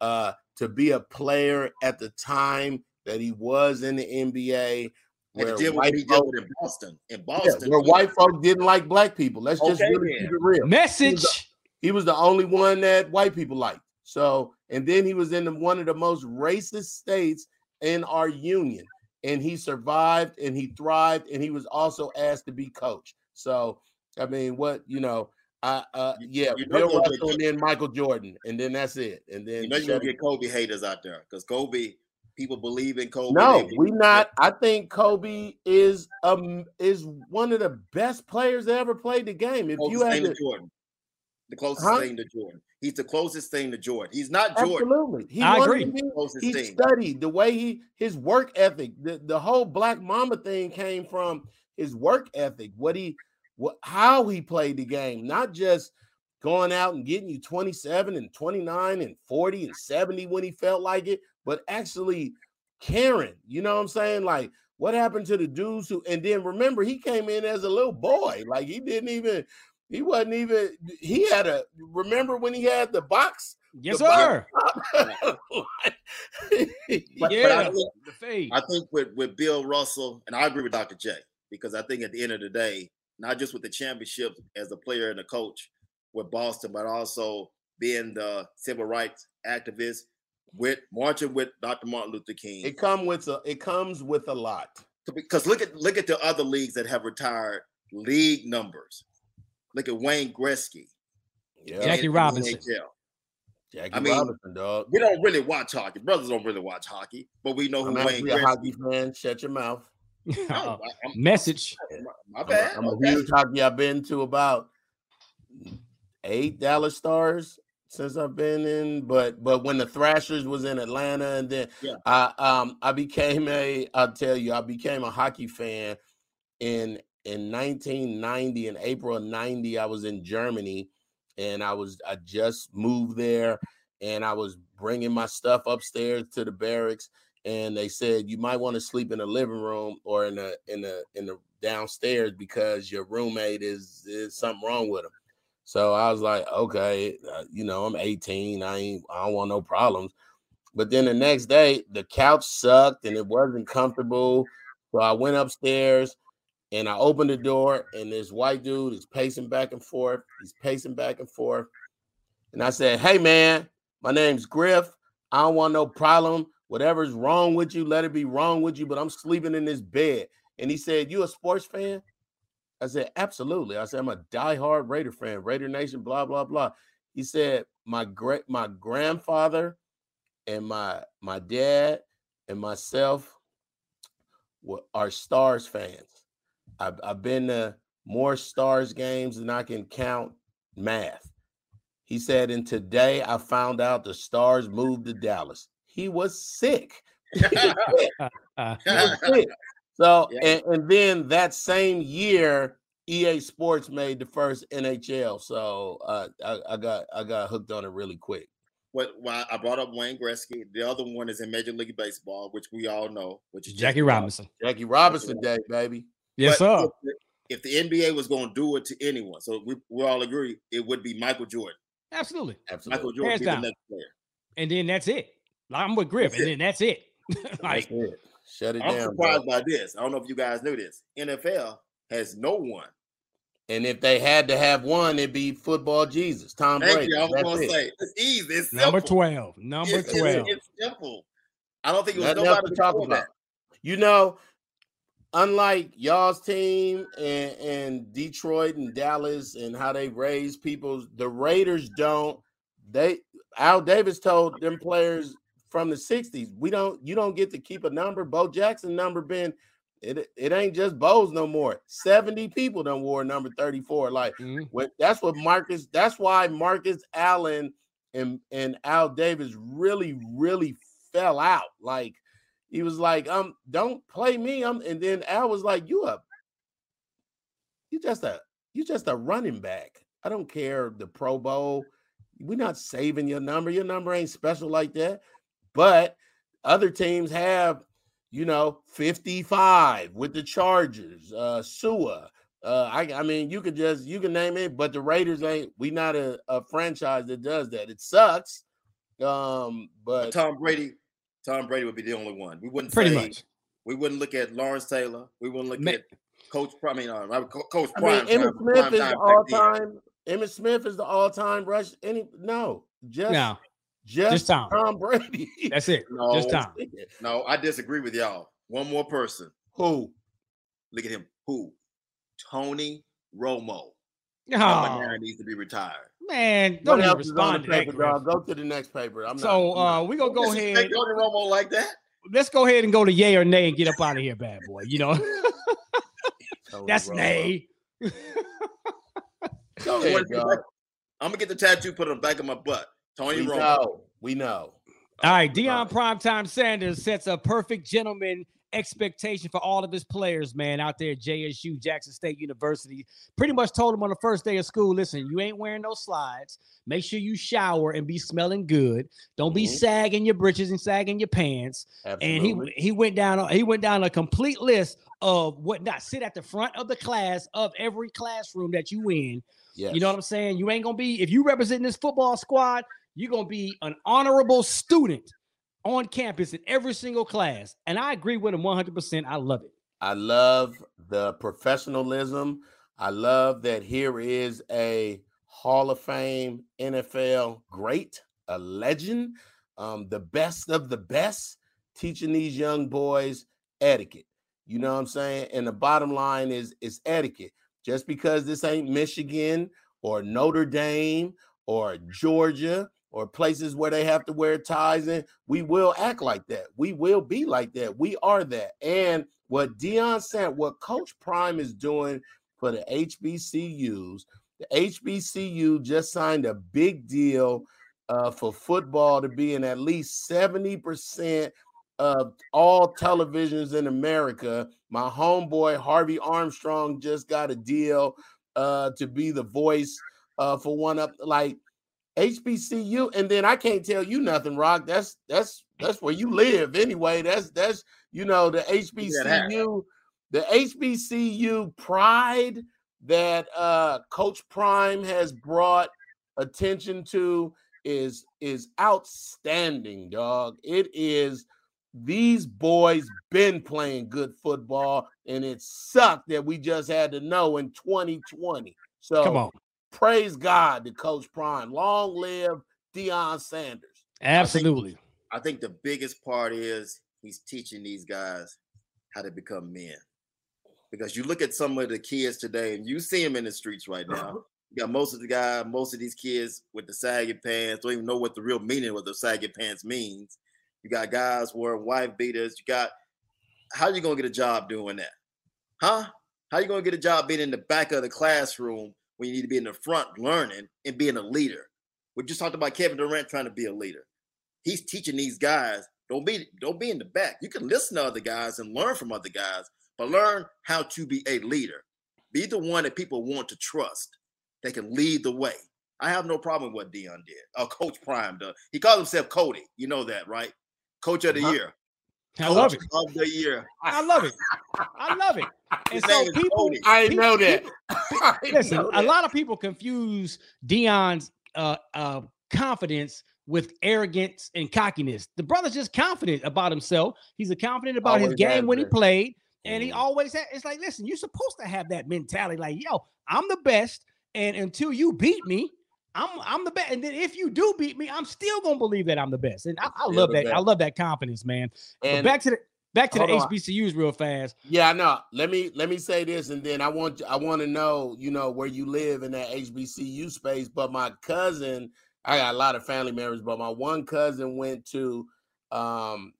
Uh, to be a player at the time that he was in the NBA, And where to white what he folk, with in Boston. In yeah, Boston, where white folk didn't like black people. Let's just Okay, really keep it real. Message. He was the only one that white people liked. So, and then he was in the, one of the most racist states in our union, and he survived and he thrived, and he was also asked to be coach. So, I mean, what you know, I uh, yeah, you know Bill Russell and then Michael Jordan, and then that's it. And then you know you're gonna get Kobe haters out there because Kobe, people believe in Kobe. no, we not. I think Kobe is um is one of the best players that ever played the game. If you had to, Jordan. The closest Huh? thing to Jordan. He's the closest thing to Jordan. He's not Jordan. absolutely, he I agree. to be- Closest he thing. studied the way he his work ethic. The the whole Black Mamba thing came from his work ethic. What he what how he played the game, not just going out and getting you 27 and 29 and 40 and 70 when he felt like it, but actually caring. You know what I'm saying? Like what happened to the dudes who and then remember he came in as a little boy. Like he didn't even he wasn't even he had a remember when he had the box Yes, the sir. top? But, but I, Yeah. think, The fade. I think with, with Bill Russell, and I agree with Dr. J, because I think at the end of the day, not just with the championship as a player and a coach with Boston, but also being the civil rights activist with marching with Dr. Martin Luther King. it come with a it comes with a lot. because look at look at the other leagues that have retired league numbers. Look at Wayne Gretzky. Yeah. Jackie Robinson. NHL. Jackie I mean, Robinson, dog. We don't really watch hockey. Brothers don't really watch hockey, but we know who I'm Wayne actually a hockey fan. Shut your mouth. No, I- I'm- Message. my, my I'm a- bad. I'm a okay. huge hockey. I've been to about eight Dallas Stars since I've been in, but but when the Thrashers was in Atlanta, and then Yeah. I um I became a I'll tell you I became a hockey fan in in 1990 in April of 90 I was in Germany and I was I just moved there and I was bringing my stuff upstairs to the barracks and they said you might want to sleep in the living room or in the in the in the downstairs because your roommate is is something wrong with him. So I was like, okay, uh, you know, I'm 18. I ain't, I don't want no problems. But then the next day, the couch sucked and it wasn't comfortable. So I went upstairs and I opened the door, and this white dude is pacing back and forth. He's pacing back and forth. And I said, Hey, man, my name's Griff. I don't want no problem. Whatever's wrong with you, let it be wrong with you, but I'm sleeping in this bed. And he said, You a sports fan? I said, Absolutely. I said, I'm a diehard Raider fan, Raider Nation, blah, blah, blah. He said, My great my grandfather and my my dad and myself were, are stars fans. I've, I've been to more stars games than I can count math. He said, and today I found out the stars moved to Dallas. He was sick. he was sick. So, yeah. and, and then that same year, EA Sports made the first NHL. So uh, I, I got I got hooked on it really quick. What why I brought up Wayne Gretzky. The other one is in Major League Baseball, which we all know, which is Jackie, Robinson. Jackie Robinson Day, baby. Yes, but sir. If the, if the NBA was going to do it to anyone, so we, we all agree it would be Michael Jordan. Absolutely. Absolutely. Michael Jordan be the next player. And then that's it. I'm with Griff, and then that's it. like, that's it. Shut it I'm down. surprised bro. by this. I don't know if you guys knew this. NFL has no one. And if they had to have one, it'd be football Jesus, Tom Thank Brady. you. I was That's going to it. say it's easy. It's number 12. Number It's, 12. it's, it's simple. I don't think it was Nothing nobody to talk about. that. You know, unlike y'all's team and, and Detroit and Dallas and how they raise people, the Raiders don't. They Al Davis told them players from the 60s, we don't you don't get to keep a number. Bo Jackson number been it, it ain't just Bo's no more. 70 people done wore number 34. Like Mhm. when, that's what Marcus, that's why Marcus Allen and, and Al Davis really, really fell out. Like he was like, um, don't play me. Um, and then Al was like, You a you just a you just a running back. I don't care the Pro Bowl. We're not saving your number. Your number ain't special like that. But other teams have, you know, 55 with the Chargers, uh Seau. Uh, I, I mean, you could just you can name it, but the Raiders ain't. We not a, a franchise that does that. It sucks. Um, but Tom Brady, Tom Brady would be the only one. We wouldn't Pretty say, much. We wouldn't look at Lawrence Taylor. We wouldn't look Ma- at Coach. Prime. I mean, uh, Co- Coach I mean, Prime. Emmitt Smith is the all time. Emmitt Smith is the all time rush. Any no, just No, just, just Tom. Tom Brady. that's it. No, Just Tom. No, I disagree with y'all. One more person. Who? Look at him. Who? Tony Romo. Oh, Number nine needs to be retired. Man, don't even else on respond the to that. paper, Griff. dog? Go to the next paper. I'm So not. uh, we're gonna go Disrespect ahead. Tony Romo like that. Let's go ahead and go to yay or nay and get up out of here, bad boy. You know, that's Romo. nay. Go ahead. I'm gonna get the tattoo put on the back of my butt. Tony We Romo. know. We know. All right, Deion Primetime Sanders sets a perfect gentleman expectation for all of his players, man, out there at JSU, Jackson State University. Pretty much told him on the first day of school, listen, you ain't wearing no slides. Make sure you shower and be smelling good. Don't be Mhm. sagging your britches and sagging your pants. Absolutely. And he he went down he went down a complete list of what not sit at the front of the class of every classroom that you in. yes. You know what I'm saying? You ain't gonna be if you representing this football squad, you're gonna be an honorable student on campus in every single class. And I agree with him 100%. I love it. I love the professionalism. I love that here is a Hall of Fame NFL great, a legend, um, the best of the best, teaching these young boys etiquette. You know what I'm saying? And the bottom line is it's etiquette. Just because this ain't Michigan or Notre Dame or Georgia or places where they have to wear ties in, we will act like that. We will be like that. We are that. And what Deion said, what Coach Prime is doing for the HBCUs, the HBCU just signed a big deal uh, for football to be in at least 70% of all televisions in America. My homeboy Harvey Armstrong just got a deal uh, to be the voice uh, for one up like HBCU, and then I can't tell you nothing, Rock. That's that's that's where you live anyway. That's that's you know the HBCU, the HBCU pride that uh Coach Prime has brought attention to is is outstanding, dog. It is these boys been playing good football, and it sucked that we just had to know in 2020. So Come on. Praise God to Coach Prime. Long live Deion Sanders. Absolutely. I think the biggest part is he's teaching these guys how to become men. Because you look at some of the kids today, and you see them in the streets right now. Uh-huh. You got most of the guys, most of these kids with the saggy pants don't even know what the real meaning of the saggy pants means. You got guys wearing wife beaters. You got how you gonna get a job doing that? Huh? How you gonna get a job being in the back of the classroom when you need to be in the front learning and being a leader? We just talked about Kevin Durant trying to be a leader. He's teaching these guys don't be don't be in the back. You can listen to other guys and learn from other guys, but learn how to be a leader. Be the one that people want to trust. They can lead the way. I have no problem with what Deion did. Uh, Coach Prime does. He calls himself Cody. You know that, right? Coach of the Uh-huh. year. I love it. Of the year. I love it. I love it. And His so name is people, I didn't know people- that. I Listen, know a lot of people confuse Deion's uh, uh, confidence with arrogance and cockiness. The brother's just confident about himself. He's a confident about his game has when he played, and he Mhm. always had. It's like, listen, you're supposed to have that mentality. Like, yo, I'm the best, and until you beat me. I'm I'm the best, and then if you do beat me, I'm still gonna believe that I'm the best, and I, I love that. I love that confidence, man. But And back to the back to the on. HBCUs real fast. Yeah, I know. Let me let me say this, and then I want I want to know, you know, where you live in that HBCU space. But my cousin, I got a lot of family members, but my one cousin went to um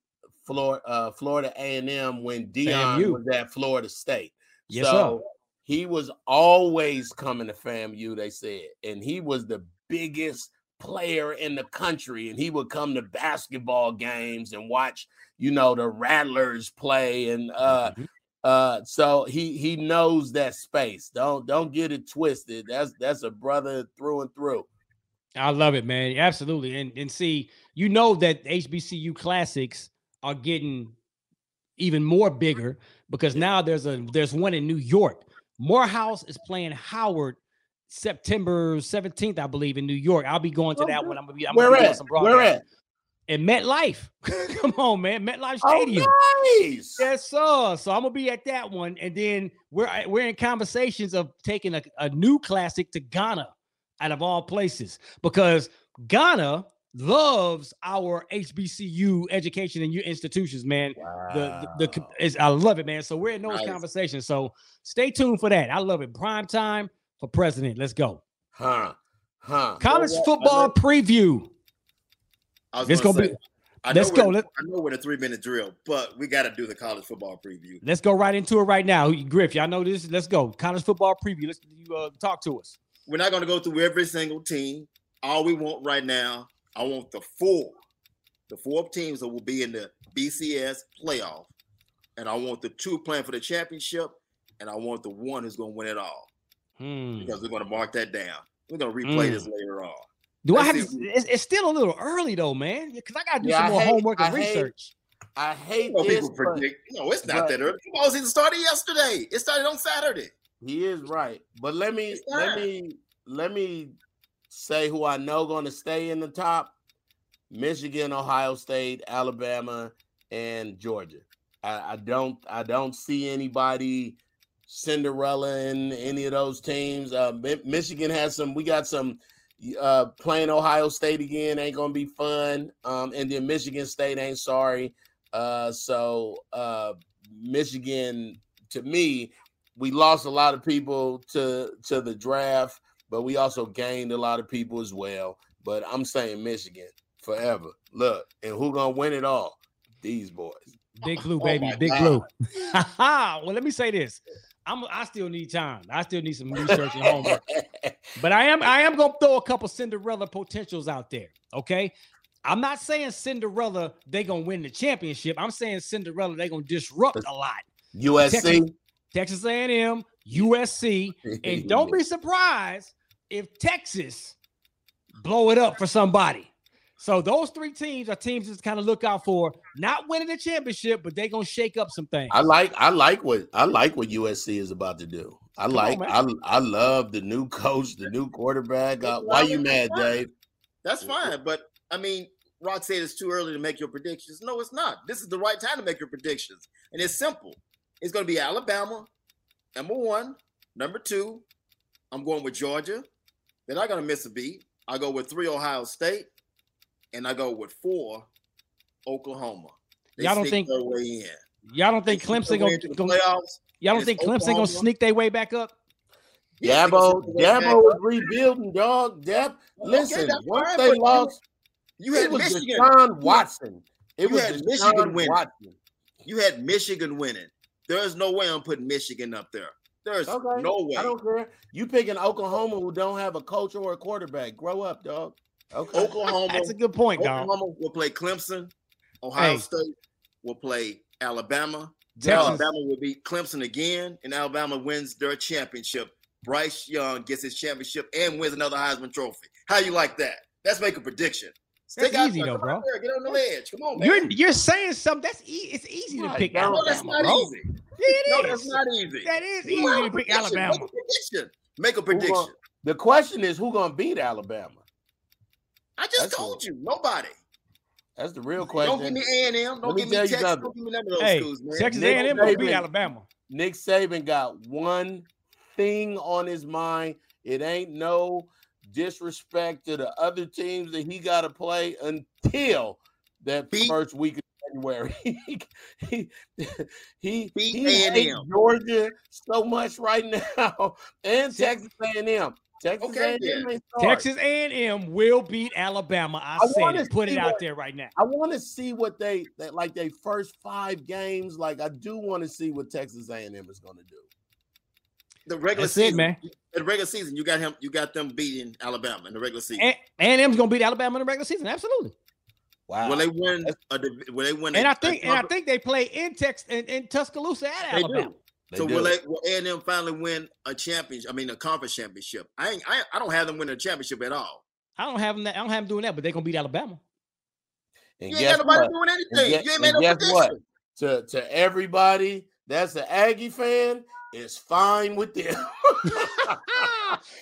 Florida, uh, Florida A and M when Deion was at Florida State. Yes, so sir. He was always coming to FAMU. They said, and he was the biggest player in the country, and he would come to basketball games and watch, you know, the Rattlers play, and uh, Mhm. uh, so he he knows that space. Don't don't get it twisted. That's that's a brother through and through. I love it, man. Absolutely. And and see, you know that HBCU classics are getting even more bigger because now there's a there's one in New York. Morehouse is playing Howard September 17th, I believe, in New York. I'll be going to Oh, that one. I'm gonna be I'm Where gonna at? some Where at? In MetLife. Come on, man. MetLife oh, Stadium. Oh, nice. Yes, sir. So I'm gonna be at that one, and then we're we're in conversations of taking a, a new classic to Ghana, out of all places, because Ghana loves our HBCU education and your institutions, man. The the, the is, I love it, man. So we're in those Nice. conversations. So stay tuned for that. I love it. Prime time for president. Let's go. Huh? Huh? College what? I football preview. I was It's gonna gonna say, be- I know let's we're- go. Let- I know we're in a three minute drill, but we got to do the college football preview. Let's go right into it right now. Griff, y'all know this. Let's go. College football preview. Let's you uh, talk to us. We're not going to go through every single team. All we want right now, I want the four, the four teams that will be in the BCS playoff, and I want the two playing for the championship, and I want the one who's going to win it all Hmm. because we're going to mark that down. We're going to replay Mm. this later on. Do I have to? It's, it's still a little early though, man. Because I got to do Yeah, some I more hate- homework and I hate- research. I hate You know, this. people but predict. No, it's not but- that early. Football season started yesterday. It started on Saturday. He is right. But let me let me let me say who I know going to stay in the top: Michigan, Ohio State, Alabama, and Georgia. I, I don't I don't see anybody Cinderella in any of those teams. Uh, Michigan has some. We got some. Uh, playing Ohio State again ain't gonna be fun. Um, and then Michigan State ain't sorry. Uh, so uh, Michigan, to me, we lost a lot of people to to the draft, but we also gained a lot of people as well. But I'm saying Michigan forever. Look, and who gonna win it all? These boys. Big blue, Oh baby. my Big blue. well, let me say this. I'm I still need time. I still need some research and homework. But I am I am gonna throw a couple Cinderella potentials out there. Okay. I'm not saying Cinderella they gonna win the championship. I'm saying Cinderella they gonna disrupt a lot. USC. Texas A&M, USC, and don't be surprised if Texas blow it up for somebody. So those three teams are teams to kind of look out for, not winning the championship, but they're gonna shake up some things. I like I like what I like what USC is about to do. I Come like. man. I I love the new coach, the new quarterback. Uh, why you mad, Dave? That's fine, but I mean, Rock said it's too early to make your predictions. No, it's not. This is the right time to make your predictions, and it's simple. It's going to be Alabama, number one. Number two, I'm going with Georgia. They're not going to miss a beat. I go with three Ohio State, and I go with four Oklahoma. They Y'all don't think- their way in? Y'all don't think They Clemson gonna, the gonna playoffs. y'all don't It's think Clemson gonna sneak their way back up? Yeah, they can Dabo, sneak their way Dabo was back up. rebuilding, dog. Deb, listen, that's once fine, they but you- lost, You it had was Michigan. Deshaun Watson. It You was had Deshaun Michigan winning. Watson. You had Michigan winning. There's no way I'm putting Michigan up there. There's Okay, no way. I don't care. You picking Oklahoma who don't have a coach or a quarterback. Grow up, dog. Okay. Oklahoma. That's a good point, dog. Oklahoma will play Clemson. Ohio Hey. State will play Alabama. Texas- Alabama will beat Clemson again, and Alabama wins their championship. Bryce Young gets his championship and wins another Heisman Trophy. How you like that? Let's make a prediction. That's Stick easy though, bro. there. Get on the ledge. Come on, man. You're you're saying something that's e- it's easy to pick no, no, that's not bro. easy. Yeah, it No, is. that's not easy. That is easy to pick. Alabama. Make a prediction. Make a Who gonna- prediction. the question is who gonna beat Alabama? I just That's told it. you. Nobody. That's the real question. Don't give me A and M. Don't give me tell you Texas. Don't give me none of those Hey, schools, man. Texas A&M gonna beat Alabama. Nick Saban got one thing on his mind. It ain't no disrespect to the other teams that he got to play until that Beat- first week of January. he he he, Beat he hates Georgia so much right now, and Texas A&M. Texas Okay, A&M then. Texas A&M will beat Alabama. I, I said it. Put see it out what- there right now. I want to see what they that like they first five games. Like I do want to see what Texas A&M is going to do. The regular That's it, season, man. In the regular season, you got him. You got them beating Alabama in the regular season. A- A&M's gonna beat Alabama in the regular season. Absolutely. Wow. Will they win? A, will they win? And a- I a think and I think they play in Texas in, in Tuscaloosa at they Alabama. do. They so do. will they? Will A and M finally win a championship? I mean, a conference championship. I ain't. I, I don't have them win a championship at all. I don't have them. That, I don't have them doing that, but they're gonna beat Alabama. And You ain't guess got nobody what? doing And anything. gue- you ain't and made no guess prediction. what? To to everybody that's an Aggie fan, it's fine with them.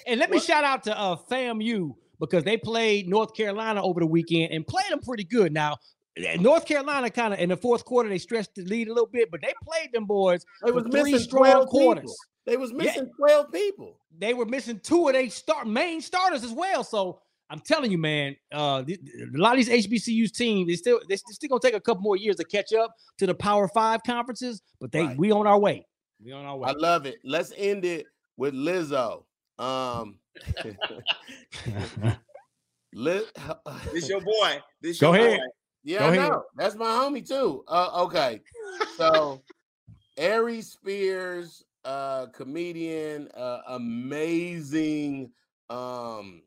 and let me What? shout out to uh FAMU because they played North Carolina over the weekend and played them pretty good. Now, eh, North Carolina kind of in the fourth quarter they stretched the lead a little bit, but they played them boys they was missing strong 12 quarters. people. They was missing 12 people. They were missing two of their start main starters as well. So I'm telling you, man, uh, th- th- a lot of these HBCUs teams they still they still gonna take a couple more years to catch up to the Power Five conferences, but they Right. we on our way. We on our way. I love it. Let's end it with Lizzo. Um Liz, This your boy. This Go your ahead. boy. Yeah, Go I ahead. know. That's my homie too. Uh, okay. So Aries Spears, uh, comedian, uh, amazing um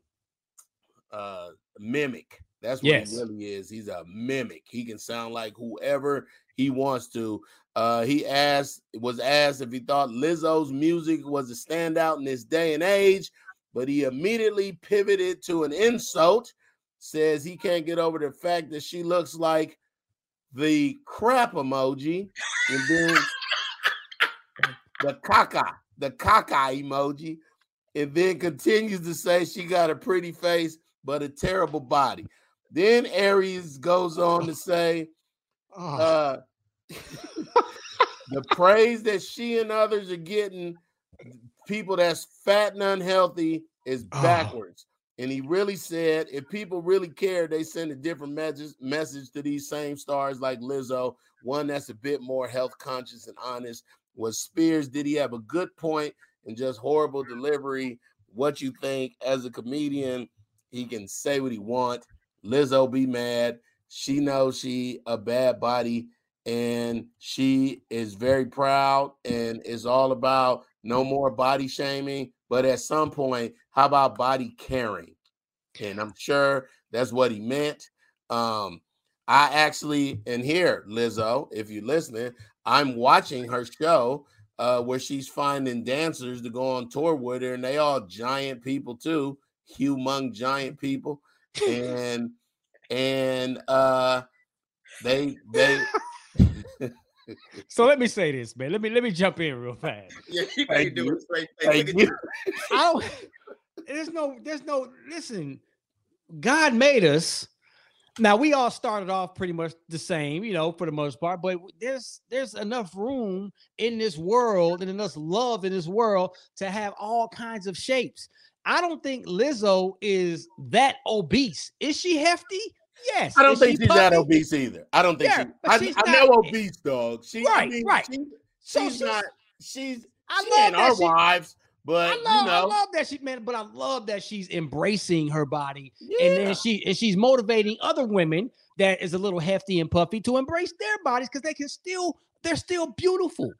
uh mimic. That's what Yes. he really is. He's a mimic. He can sound like whoever he wants to. Uh he asked was asked if he thought Lizzo's music was a standout in this day and age, but he immediately pivoted to an insult says he can't get over the fact that she looks like the crap emoji and then the caca, the caca emoji, and then continues to say she got a pretty face but a terrible body. Then Aries goes on to say, Oh, uh, the praise that she and others are getting, people that's fat and unhealthy, is Oh. backwards. And he really said, if people really care, they send a different message message to these same stars like Lizzo, one that's a bit more health conscious and honest. Was Spears? Did he have a good point and just horrible delivery? What you think as a comedian? He can say what he want. Lizzo be mad. She knows she a bad body and she is very proud and is all about no more body shaming. But at some point, how about body caring? And I'm sure that's what he meant. Um, I actually, and here, Lizzo, if you're listening, I'm watching her show uh, where she's finding dancers to go on tour with her, and they all giant people too, humong giant people, and and uh, they they So let me say this, man. Let me let me jump in real fast. Yeah, you Thank can't do it straight. Thank Hey, you. I don't. There's no. There's no. Listen, God made us. Now we all started off pretty much the same, you know, for the most part. But there's there's enough room in this world and enough love in this world to have all kinds of shapes. I don't think Lizzo is that obese. Is she hefty? Yes. I don't Is think she she's that obese either. I don't think Yeah, she. I, she's I not- know obese dog. She, I Right, mean, right. She, So she's, she's- not. She's. I she love our she- wives, but I love, you know, I love that she man, but I love that she's embracing her body, and Yeah. then she and she's motivating other women that is a little hefty and puffy to embrace their bodies because they can still they're still beautiful.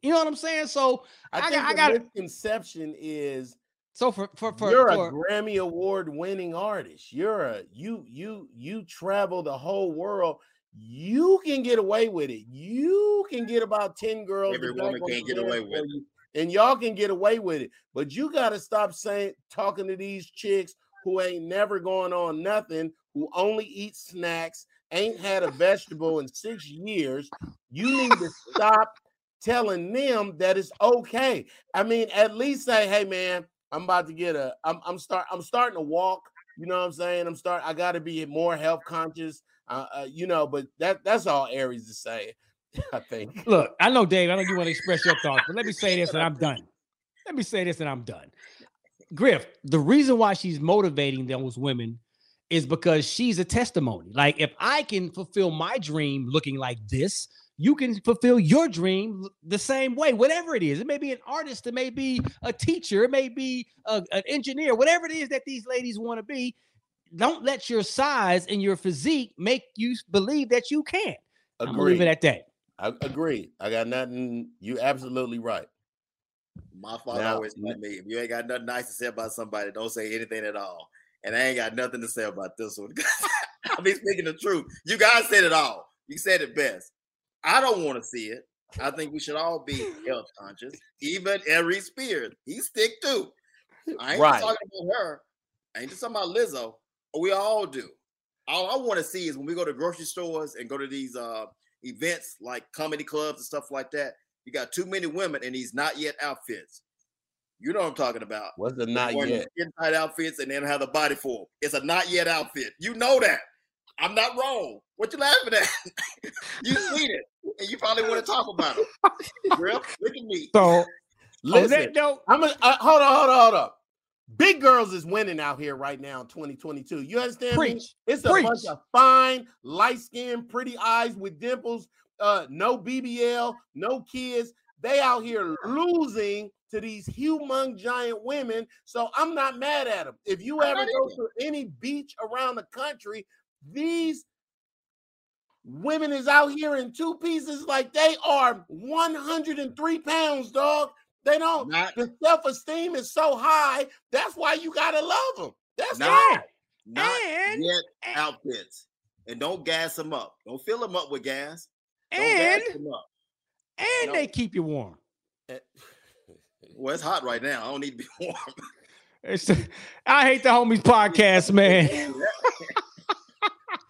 You know what I'm saying? So I, I think got- I the got- misconception is so for for for, you're for a Grammy award winning artist. You're a you you you travel the whole world. You can get away with it. You can get about 10 girls. Every woman can't get away with for it. And y'all can get away with it. But you got to stop saying talking to these chicks who ain't never going on nothing, who only eat snacks, ain't had a vegetable in six years. You need to stop telling them that it's okay. I mean, at least say, hey man, I'm about to get a I'm I'm start I'm starting to walk. You know what I'm saying? I'm start I gotta be more health conscious. Uh, uh you know, but that that's all Aries is saying, I think. look, I know Dave, I know you want to express your thoughts, but let me say this and I'm done. Let me say this and I'm done. Griff, the reason why she's motivating those women is because she's a testimony. Like if I can fulfill my dream looking like this, you can fulfill your dream the same way, whatever it is. It may be an artist, it may be a teacher, it may be a- an engineer, whatever it is that these ladies want to be. Don't let your size and your physique make you believe that you can. I'm gonna leave it at that. I agree. I got nothing. You absolutely right. My father Now- always told me, if you ain't got nothing nice to say about somebody, don't say anything at all. And I ain't got nothing to say about this one. I'll be speaking the truth. You guys said it all. You said it best. I don't want to see it. I think we should all be health conscious. Even Aries Spears, he stick too. I ain't Right. talking about her. I ain't just talking about Lizzo. We all do. All I want to see is when we go to grocery stores and go to these uh, events like comedy clubs and stuff like that. You got too many women in these not yet outfits. You know what I'm talking about. What's the not yet? Tight outfits and then have the body for 'em. It's a not yet outfit. You know that. I'm not wrong. What you laughing at? you seen it, and you probably want to talk about it. Griff, look at me. So Listen, note, I'm a, uh, hold on, hold on, hold on. Big girls is winning out here right now in 2022. You understand me? Preach. It's a Preach. bunch of fine, light skin, pretty eyes with dimples, uh, no BBL, no kids. They out here losing to these humong giant women. So I'm not mad at them. If you I'm ever go to any beach around the country, these women is out here in two pieces like they are 103 pounds, dog. They don't. Not, The self-esteem is so high. That's why you gotta love them. That's Not- why. not and yet and- outfits, and don't gas them up. Don't fill them up with gas. Don't and gas them up. and No. they keep you warm. Eh, Well, it's hot right now. I don't need to be warm. It's, I hate the homies podcast, man.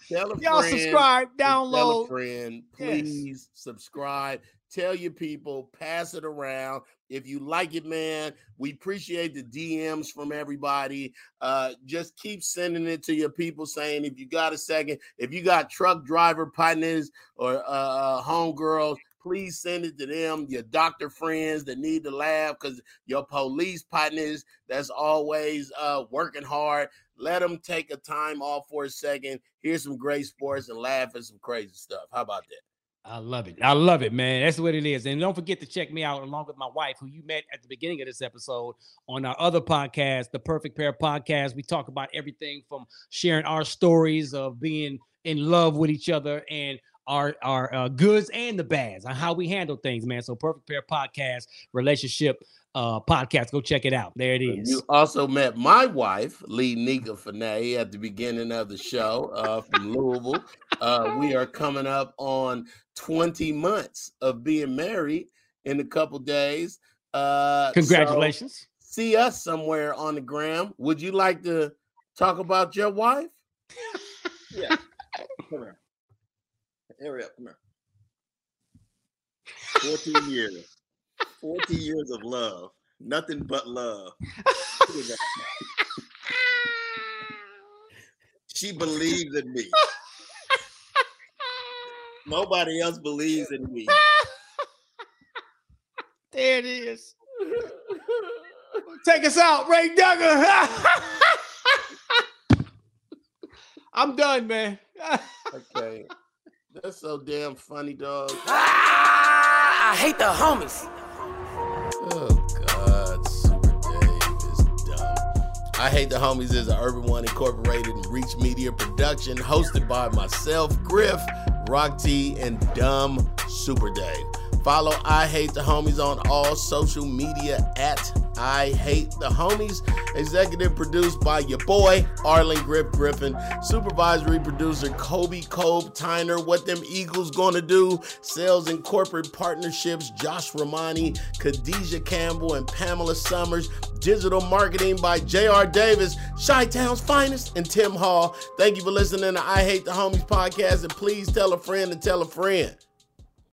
Tell a Y'all friend, subscribe, download. friend, Yes. please subscribe. Tell your people, pass it around. If you like it, man, we appreciate the DMs from everybody. Uh, just keep sending it to your people, saying if you got a second, if you got truck driver partners or uh, uh, homegirls, please send it to them. Your doctor friends that need to laugh because your police partners that's always uh, working hard. Let them take a time off for a second, hear some great sports, and laugh at some crazy stuff. How about that? I love it. I love it, man. That's what it is. And don't forget to check me out along with my wife, who you met at the beginning of this episode on our other podcast, the Perfect Pair Podcast. We talk about everything from sharing our stories of being in love with each other and our our uh, goods and the bads on how we handle things, man. So Perfect Pair Podcast, relationship uh podcast. Go check it out. There it is. You also met my wife, Lee Nika Fanay, at the beginning of the show uh, from Louisville. Uh, we are coming up on 20 months of being married in a couple days. Uh, so Congratulations. see us somewhere on the gram. Would you like to talk about your wife? Yeah. Hurry up. Come here. 14 years. 14 years of love. Nothing but love. she believes in me. Nobody else believes in me. There it is. Take us out, Ray Duggar. I'm done, man. okay. That's so damn funny, dog. Ah, I hate the homies. Oh God, Supa Dave is dumb. I hate the homies is an Urban One Incorporated and Reach Media production, hosted by myself, Griff, Rock T, and Dumb Supa Dave. Follow I Hate the Homies on all social media at I Hate the Homies. Executive produced by your boy, Arlen Griff Griffin. Supervisory producer, Kobe Kobe Tyner. What them Eagles gonna do? Sales and corporate partnerships, Josh Romani, Khadijah Campbell, and Pamela Summers. Digital marketing by J.R. Davis, Chi Town's finest, and Tim Hall. Thank you for listening to I Hate the Homies podcast. And please tell a friend and tell a friend.